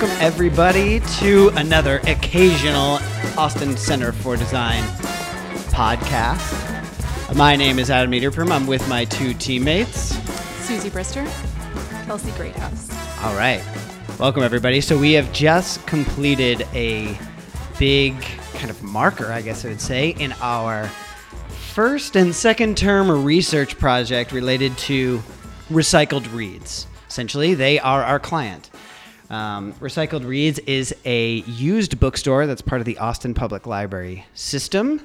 Welcome, everybody, to another occasional Austin Center for Design podcast. My name is Adam Niederprim. I'm with my two teammates. Susie Brister, Kelsey Greathouse. All right. Welcome, everybody. So, we have just completed a big kind of marker, I guess I would say, in our first and second term research project related to recycled reads. Essentially, they are our client. Um, Recycled Reads is a used bookstore that's part of the Austin Public Library system.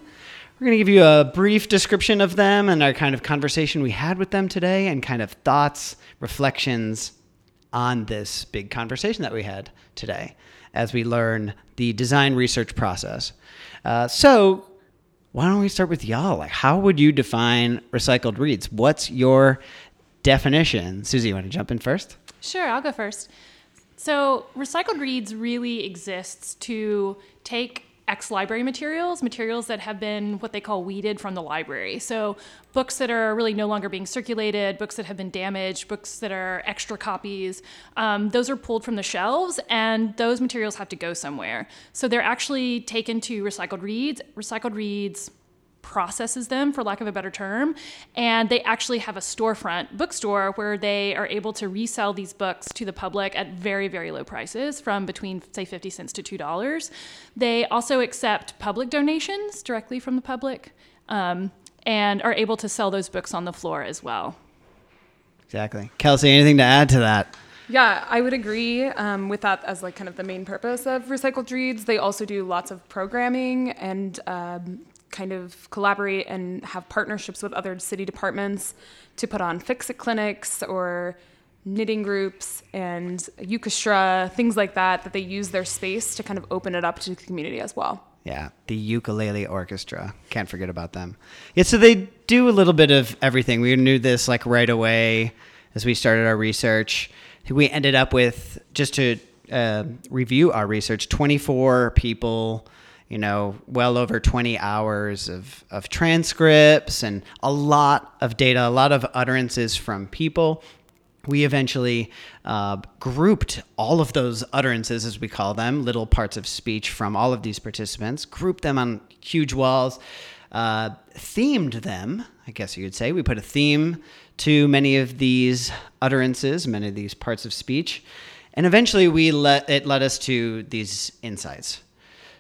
We're going to give you a brief description of them and our kind of conversation we had with them today and kind of thoughts, reflections on this big conversation that we had today as we learn the design research process. Uh, so, why don't we start with y'all? Like, how would you define recycled reads? What's your definition? Susie, you want to jump in first? Sure, I'll go first. So, Recycled Reads really exists to take ex library materials, materials that have been what they call weeded from the library. So, books that are really no longer being circulated, books that have been damaged, books that are extra copies, um, those are pulled from the shelves and those materials have to go somewhere. So, they're actually taken to Recycled Reads. Recycled Reads processes them for lack of a better term and they actually have a storefront bookstore where they are able to resell these books to the public at very very low prices from between say 50 cents to $2 they also accept public donations directly from the public um, and are able to sell those books on the floor as well. Exactly. Kelsey anything to add to that? Yeah, I would agree um, with that as like kind of the main purpose of recycled reads. They also do lots of programming and um, kind of collaborate and have partnerships with other city departments to put on fix it clinics or knitting groups and Ukestra, things like that, that they use their space to kind of open it up to the community as well. Yeah, the ukulele orchestra. Can't forget about them. Yeah, so they do a little bit of everything. We knew this like right away as we started our research. We ended up with just to uh, review our research 24 people you know, well over 20 hours of, of transcripts and a lot of data, a lot of utterances from people. We eventually uh, grouped all of those utterances, as we call them, little parts of speech from all of these participants, grouped them on huge walls, uh, themed them, I guess you could say. We put a theme to many of these utterances, many of these parts of speech, and eventually we let it led us to these insights.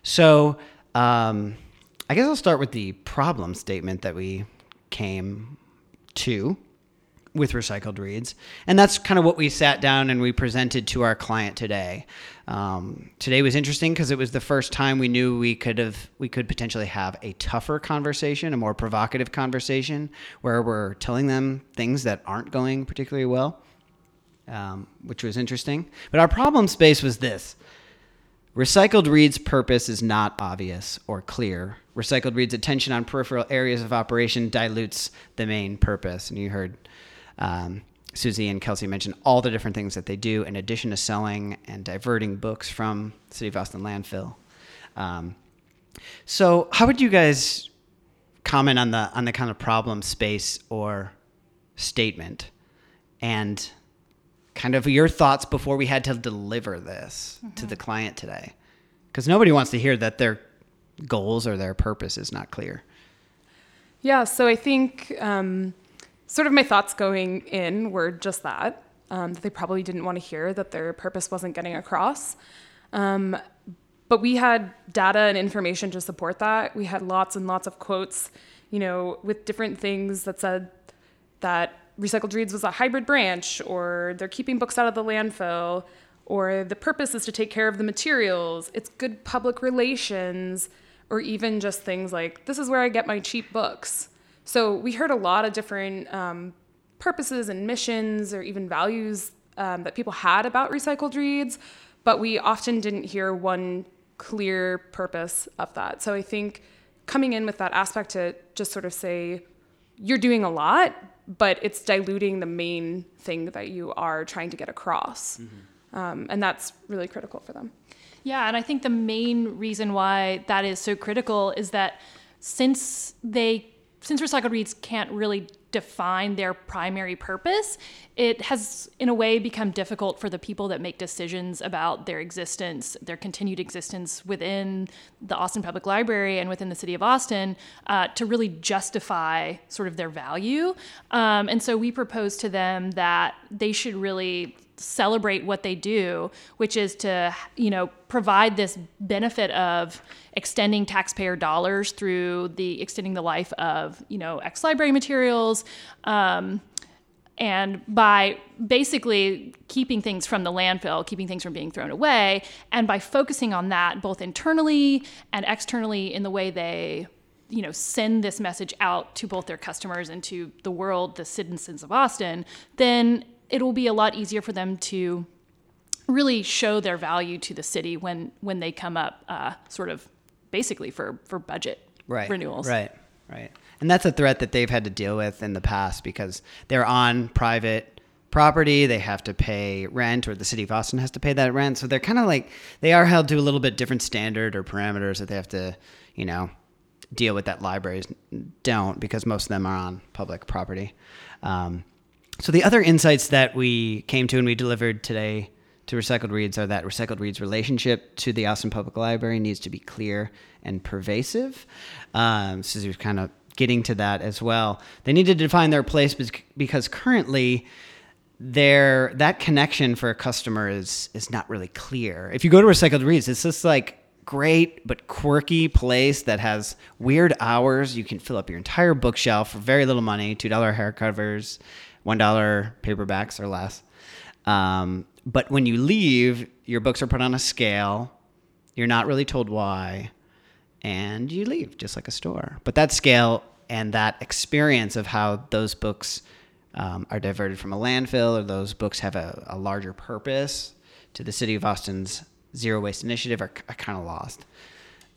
So um, I guess I'll start with the problem statement that we came to with recycled reads. And that's kind of what we sat down and we presented to our client today. Um, today was interesting because it was the first time we knew we could have we could potentially have a tougher conversation, a more provocative conversation, where we're telling them things that aren't going particularly well, um, which was interesting. But our problem space was this: Recycled Read's purpose is not obvious or clear. Recycled Read's attention on peripheral areas of operation dilutes the main purpose. And you heard um, Susie and Kelsey mention all the different things that they do in addition to selling and diverting books from City of Austin landfill. Um, so, how would you guys comment on the on the kind of problem space or statement and kind of your thoughts before we had to deliver this mm-hmm. to the client today. Because nobody wants to hear that their goals or their purpose is not clear. Yeah so i think um, sort of my thoughts going in were just that um, that they probably didn't want to hear that their purpose wasn't getting across. Um, but we had data and information to support that. We had lots and lots of quotes you know with different things that said that Recycled Reads was a hybrid branch, or they're keeping books out of the landfill, or the purpose is to take care of the materials. It's good public relations, or even just things like, this is where I get my cheap books. So we heard a lot of different um, purposes and missions, or even values um, that people had about Recycled Reads, but we often didn't hear one clear purpose of that. So I think coming in with that aspect to just sort of say, you're doing a lot, but it's diluting the main thing that you are trying to get across. Mm-hmm. Um, and that's really critical for them. Yeah, and I think the main reason why that is so critical is that since they since recycled reads can't really define their primary purpose, it has, in a way, become difficult for the people that make decisions about their existence, their continued existence within the Austin Public Library and within the city of Austin uh, to really justify sort of their value. Um, and so we propose to them that they should really celebrate what they do, which is to, you know, provide this benefit of extending taxpayer dollars through the extending the life of, you know, ex library materials. Um, and by basically keeping things from the landfill, keeping things from being thrown away, and by focusing on that both internally and externally in the way they you know send this message out to both their customers and to the world the citizens of austin then it will be a lot easier for them to really show their value to the city when when they come up uh, sort of basically for for budget right. renewals Right, right. And that's a threat that they've had to deal with in the past because they're on private property. They have to pay rent, or the city of Austin has to pay that rent. So they're kind of like they are held to a little bit different standard or parameters that they have to, you know, deal with that libraries don't because most of them are on public property. Um, so the other insights that we came to and we delivered today to Recycled Reads are that Recycled Reads' relationship to the Austin Public Library needs to be clear and pervasive. Um, so we're kind of getting to that as well. They need to define their place because currently their that connection for a customer is is not really clear. If you go to Recycled Reads, it's just like great but quirky place that has weird hours. You can fill up your entire bookshelf for very little money, two dollar hardcovers, $1 paperbacks or less. Um, but when you leave, your books are put on a scale. You're not really told why. And you leave just like a store. But that scale and that experience of how those books um, are diverted from a landfill or those books have a, a larger purpose to the city of Austin's zero waste initiative are, are kind of lost.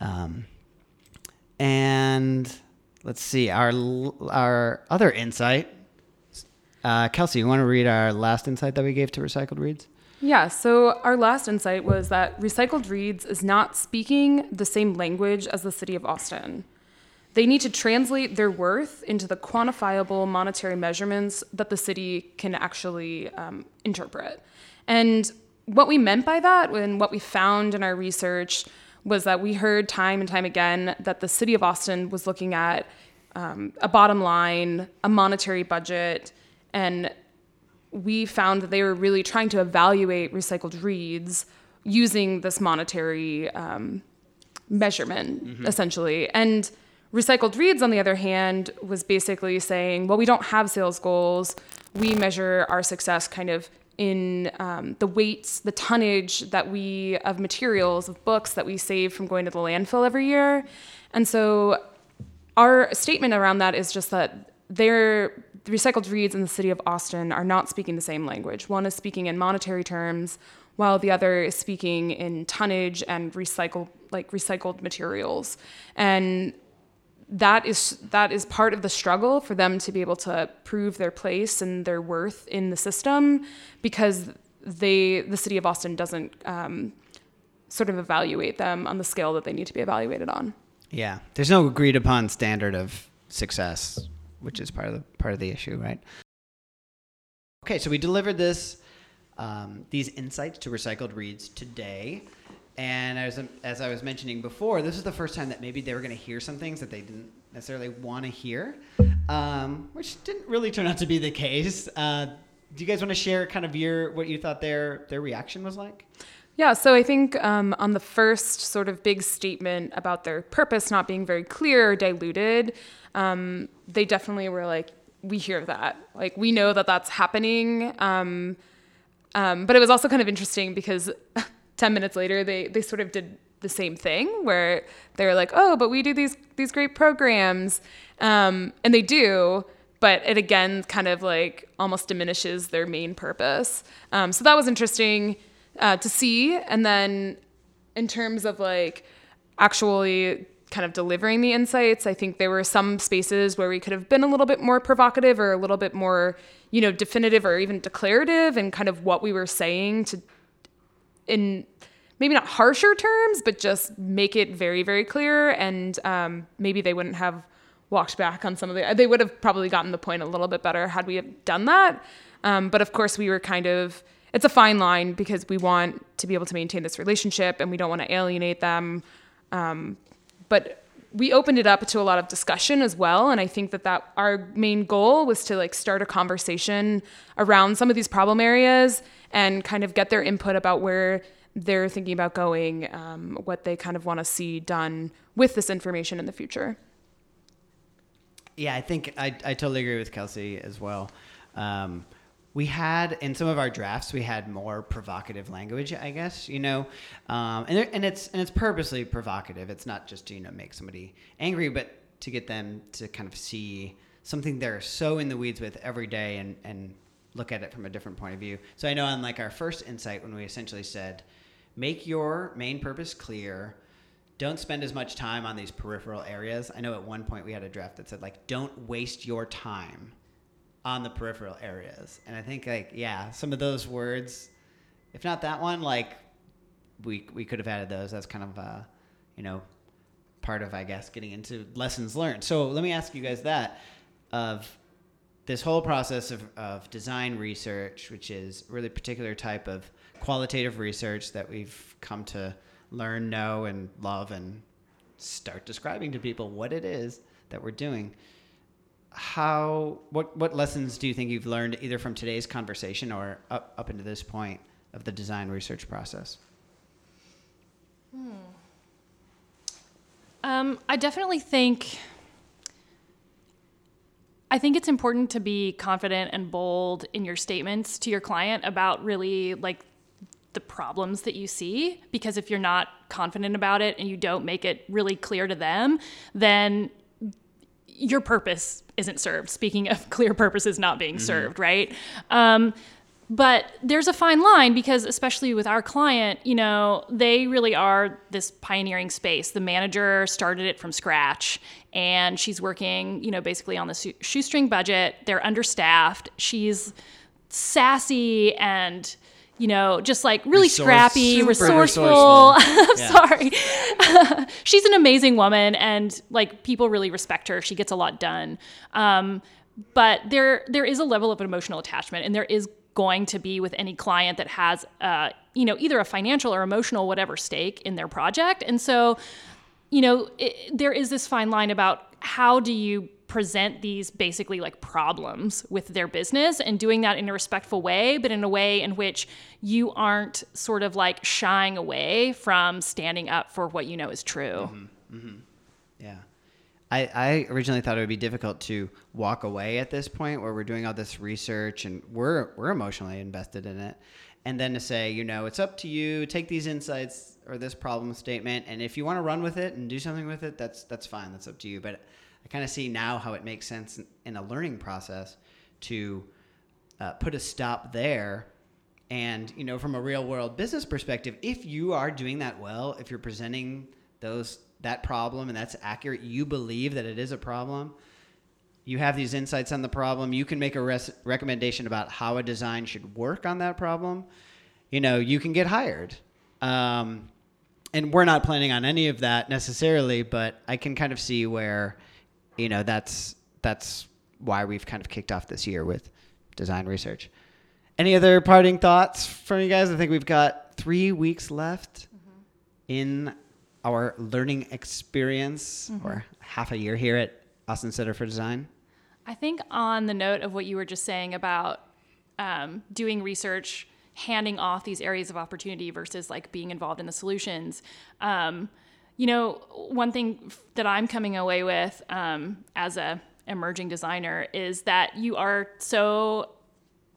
Um, and let's see, our, our other insight uh, Kelsey, you want to read our last insight that we gave to Recycled Reads? Yeah, so our last insight was that Recycled Reads is not speaking the same language as the city of Austin. They need to translate their worth into the quantifiable monetary measurements that the city can actually um, interpret. And what we meant by that and what we found in our research was that we heard time and time again that the city of Austin was looking at um, a bottom line, a monetary budget, and we found that they were really trying to evaluate recycled reads using this monetary um, measurement, mm-hmm. essentially. And recycled reads, on the other hand, was basically saying, well, we don't have sales goals. We measure our success kind of in um, the weights, the tonnage that we of materials of books that we save from going to the landfill every year, and so our statement around that is just that they're the recycled reads in the city of Austin are not speaking the same language. One is speaking in monetary terms, while the other is speaking in tonnage and recycled like recycled materials, and that is that is part of the struggle for them to be able to prove their place and their worth in the system because they the city of Austin doesn't um, sort of evaluate them on the scale that they need to be evaluated on. Yeah, there's no agreed upon standard of success, which is part of the part of the issue, right? Okay, so we delivered this um, these insights to recycled reads today. And as, as I was mentioning before, this is the first time that maybe they were going to hear some things that they didn't necessarily want to hear, um, which didn't really turn out to be the case. Uh, do you guys want to share kind of your what you thought their their reaction was like? Yeah, so I think um, on the first sort of big statement about their purpose not being very clear or diluted, um, they definitely were like, "We hear that. Like, we know that that's happening." Um, um but it was also kind of interesting because 10 minutes later they they sort of did the same thing where they're like oh but we do these these great programs um, and they do but it again kind of like almost diminishes their main purpose um, so that was interesting uh, to see and then in terms of like actually kind of delivering the insights i think there were some spaces where we could have been a little bit more provocative or a little bit more you know definitive or even declarative in kind of what we were saying to in maybe not harsher terms, but just make it very, very clear. And um, maybe they wouldn't have walked back on some of the. They would have probably gotten the point a little bit better had we have done that. Um, but of course, we were kind of. It's a fine line because we want to be able to maintain this relationship and we don't want to alienate them. Um, but we opened it up to a lot of discussion as well. And i think that that our main goal was to like start a conversation around some of these problem areas and kind of get their input about where they're thinking about going um, what they kind of want to see done with this information in the future. Yeah i think i, I totally agree with kelsey as well. Um, we had in some of our drafts we had more provocative language i guess you know? Um, and, and it's and it's purposely provocative. It's not just to you know make somebody angry but to get them to kind of see something they're so in the weeds with every day and and look at it from a different point of view. So i know on like our first insight when we essentially said make your main purpose clear. Don't spend as much time on these peripheral areas. I know at one point we had a draft that said like don't waste your time on the peripheral areas. And I think like yeah, some of those words, if not that one, like we we could have added those. That's kind of uh, you know, part of I guess getting into lessons learned. So let me ask you guys that of this whole process of, of design research, which is really particular type of qualitative research that we've come to learn, know, and love, and start describing to people what it is that we're doing how what what lessons do you think you've learned either from today's conversation or up up into this point of the design research process? Hmm. Um, I definitely think I think it's important to be confident and bold in your statements to your client about really like the problems that you see because if you're not confident about it and you don't make it really clear to them, then your purpose isn't served. Speaking of clear purposes not being mm-hmm. served, right? Um, but there's a fine line because especially with our client you know they really are this pioneering space the manager started it from scratch and she's working you know basically on the shoestring budget they're understaffed she's sassy and you know, just like really Resource, scrappy, resourceful. resourceful. Sorry. She's an amazing woman and like people really respect her. She gets a lot done. Um, but there there is a level of emotional attachment and there is going to be with any client that has uh, you know, either a financial or emotional whatever stake in their project. And so, you know, it, there is this fine line about how do you present these basically like problems with their business and doing that in a respectful way, but in a way in which you aren't sort of like shying away from standing up for what you know is true. Mm-hmm. Mm-hmm. Yeah. I, I originally thought it would be difficult to walk away at this point where we're doing all this research and we're we're emotionally invested in it. And then to say, you know, it's up to you, take these insights or this problem statement, and if you want to run with it and do something with it, that's that's fine. That's up to you. But I kind of see now how it makes sense in, a learning process to uh, put a stop there. And you know, from a real world business perspective, if you are doing that well, if you're presenting those that problem and that's accurate, you believe that it is a problem. You have these insights on the problem. You can make a res- recommendation about how a design should work on that problem. You know, you can get hired. Um, and we're not planning on any of that necessarily, but I can kind of see where you know that's that's why we've kind of kicked off this year with design research. Any other parting thoughts from you guys? I think we've got three weeks left mm-hmm. in our learning experience, mm-hmm. or half a year here at Austin Center for Design. I think on the note of what you were just saying about um, doing research, handing off these areas of opportunity versus like being involved in the solutions. Um, you know, one thing that I'm coming away with um, as a emerging designer is that you are so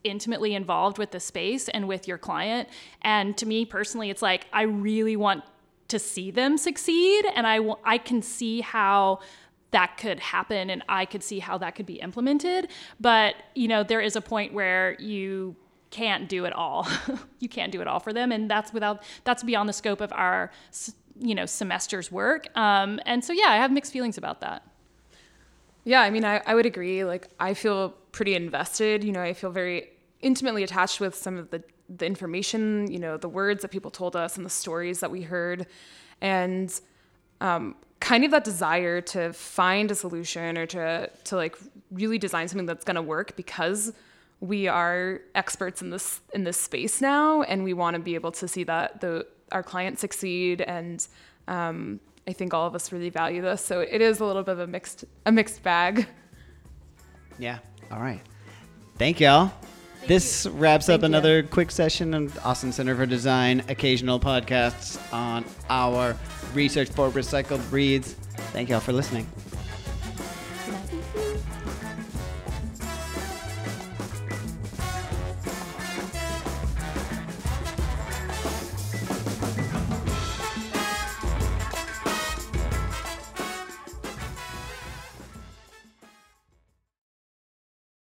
intimately involved with the space and with your client. And to me personally, it's like I really want to see them succeed, and I w- I can see how that could happen and I could see how that could be implemented. But, you know, there is a point where you can't do it all. you can't do it all for them. And that's without, that's beyond the scope of our you know semester's work. Um, and so yeah i have mixed feelings about that. Yeah i mean I, I would agree. Like i feel pretty invested. You know i feel very intimately attached with some of the the information you know the words that people told us and the stories that we heard. And um, kind of that desire to find a solution or to to like really design something that's going to work because we are experts in this in this space now and we want to be able to see that the our clients succeed and um, I think all of us really value this so it is a little bit of a mixed a mixed bag Yeah. All right. Thank y'all. this wraps up Thank you. another quick session of Austin Center for Design, occasional podcasts on our research for recycled reads. Thank y'all for listening.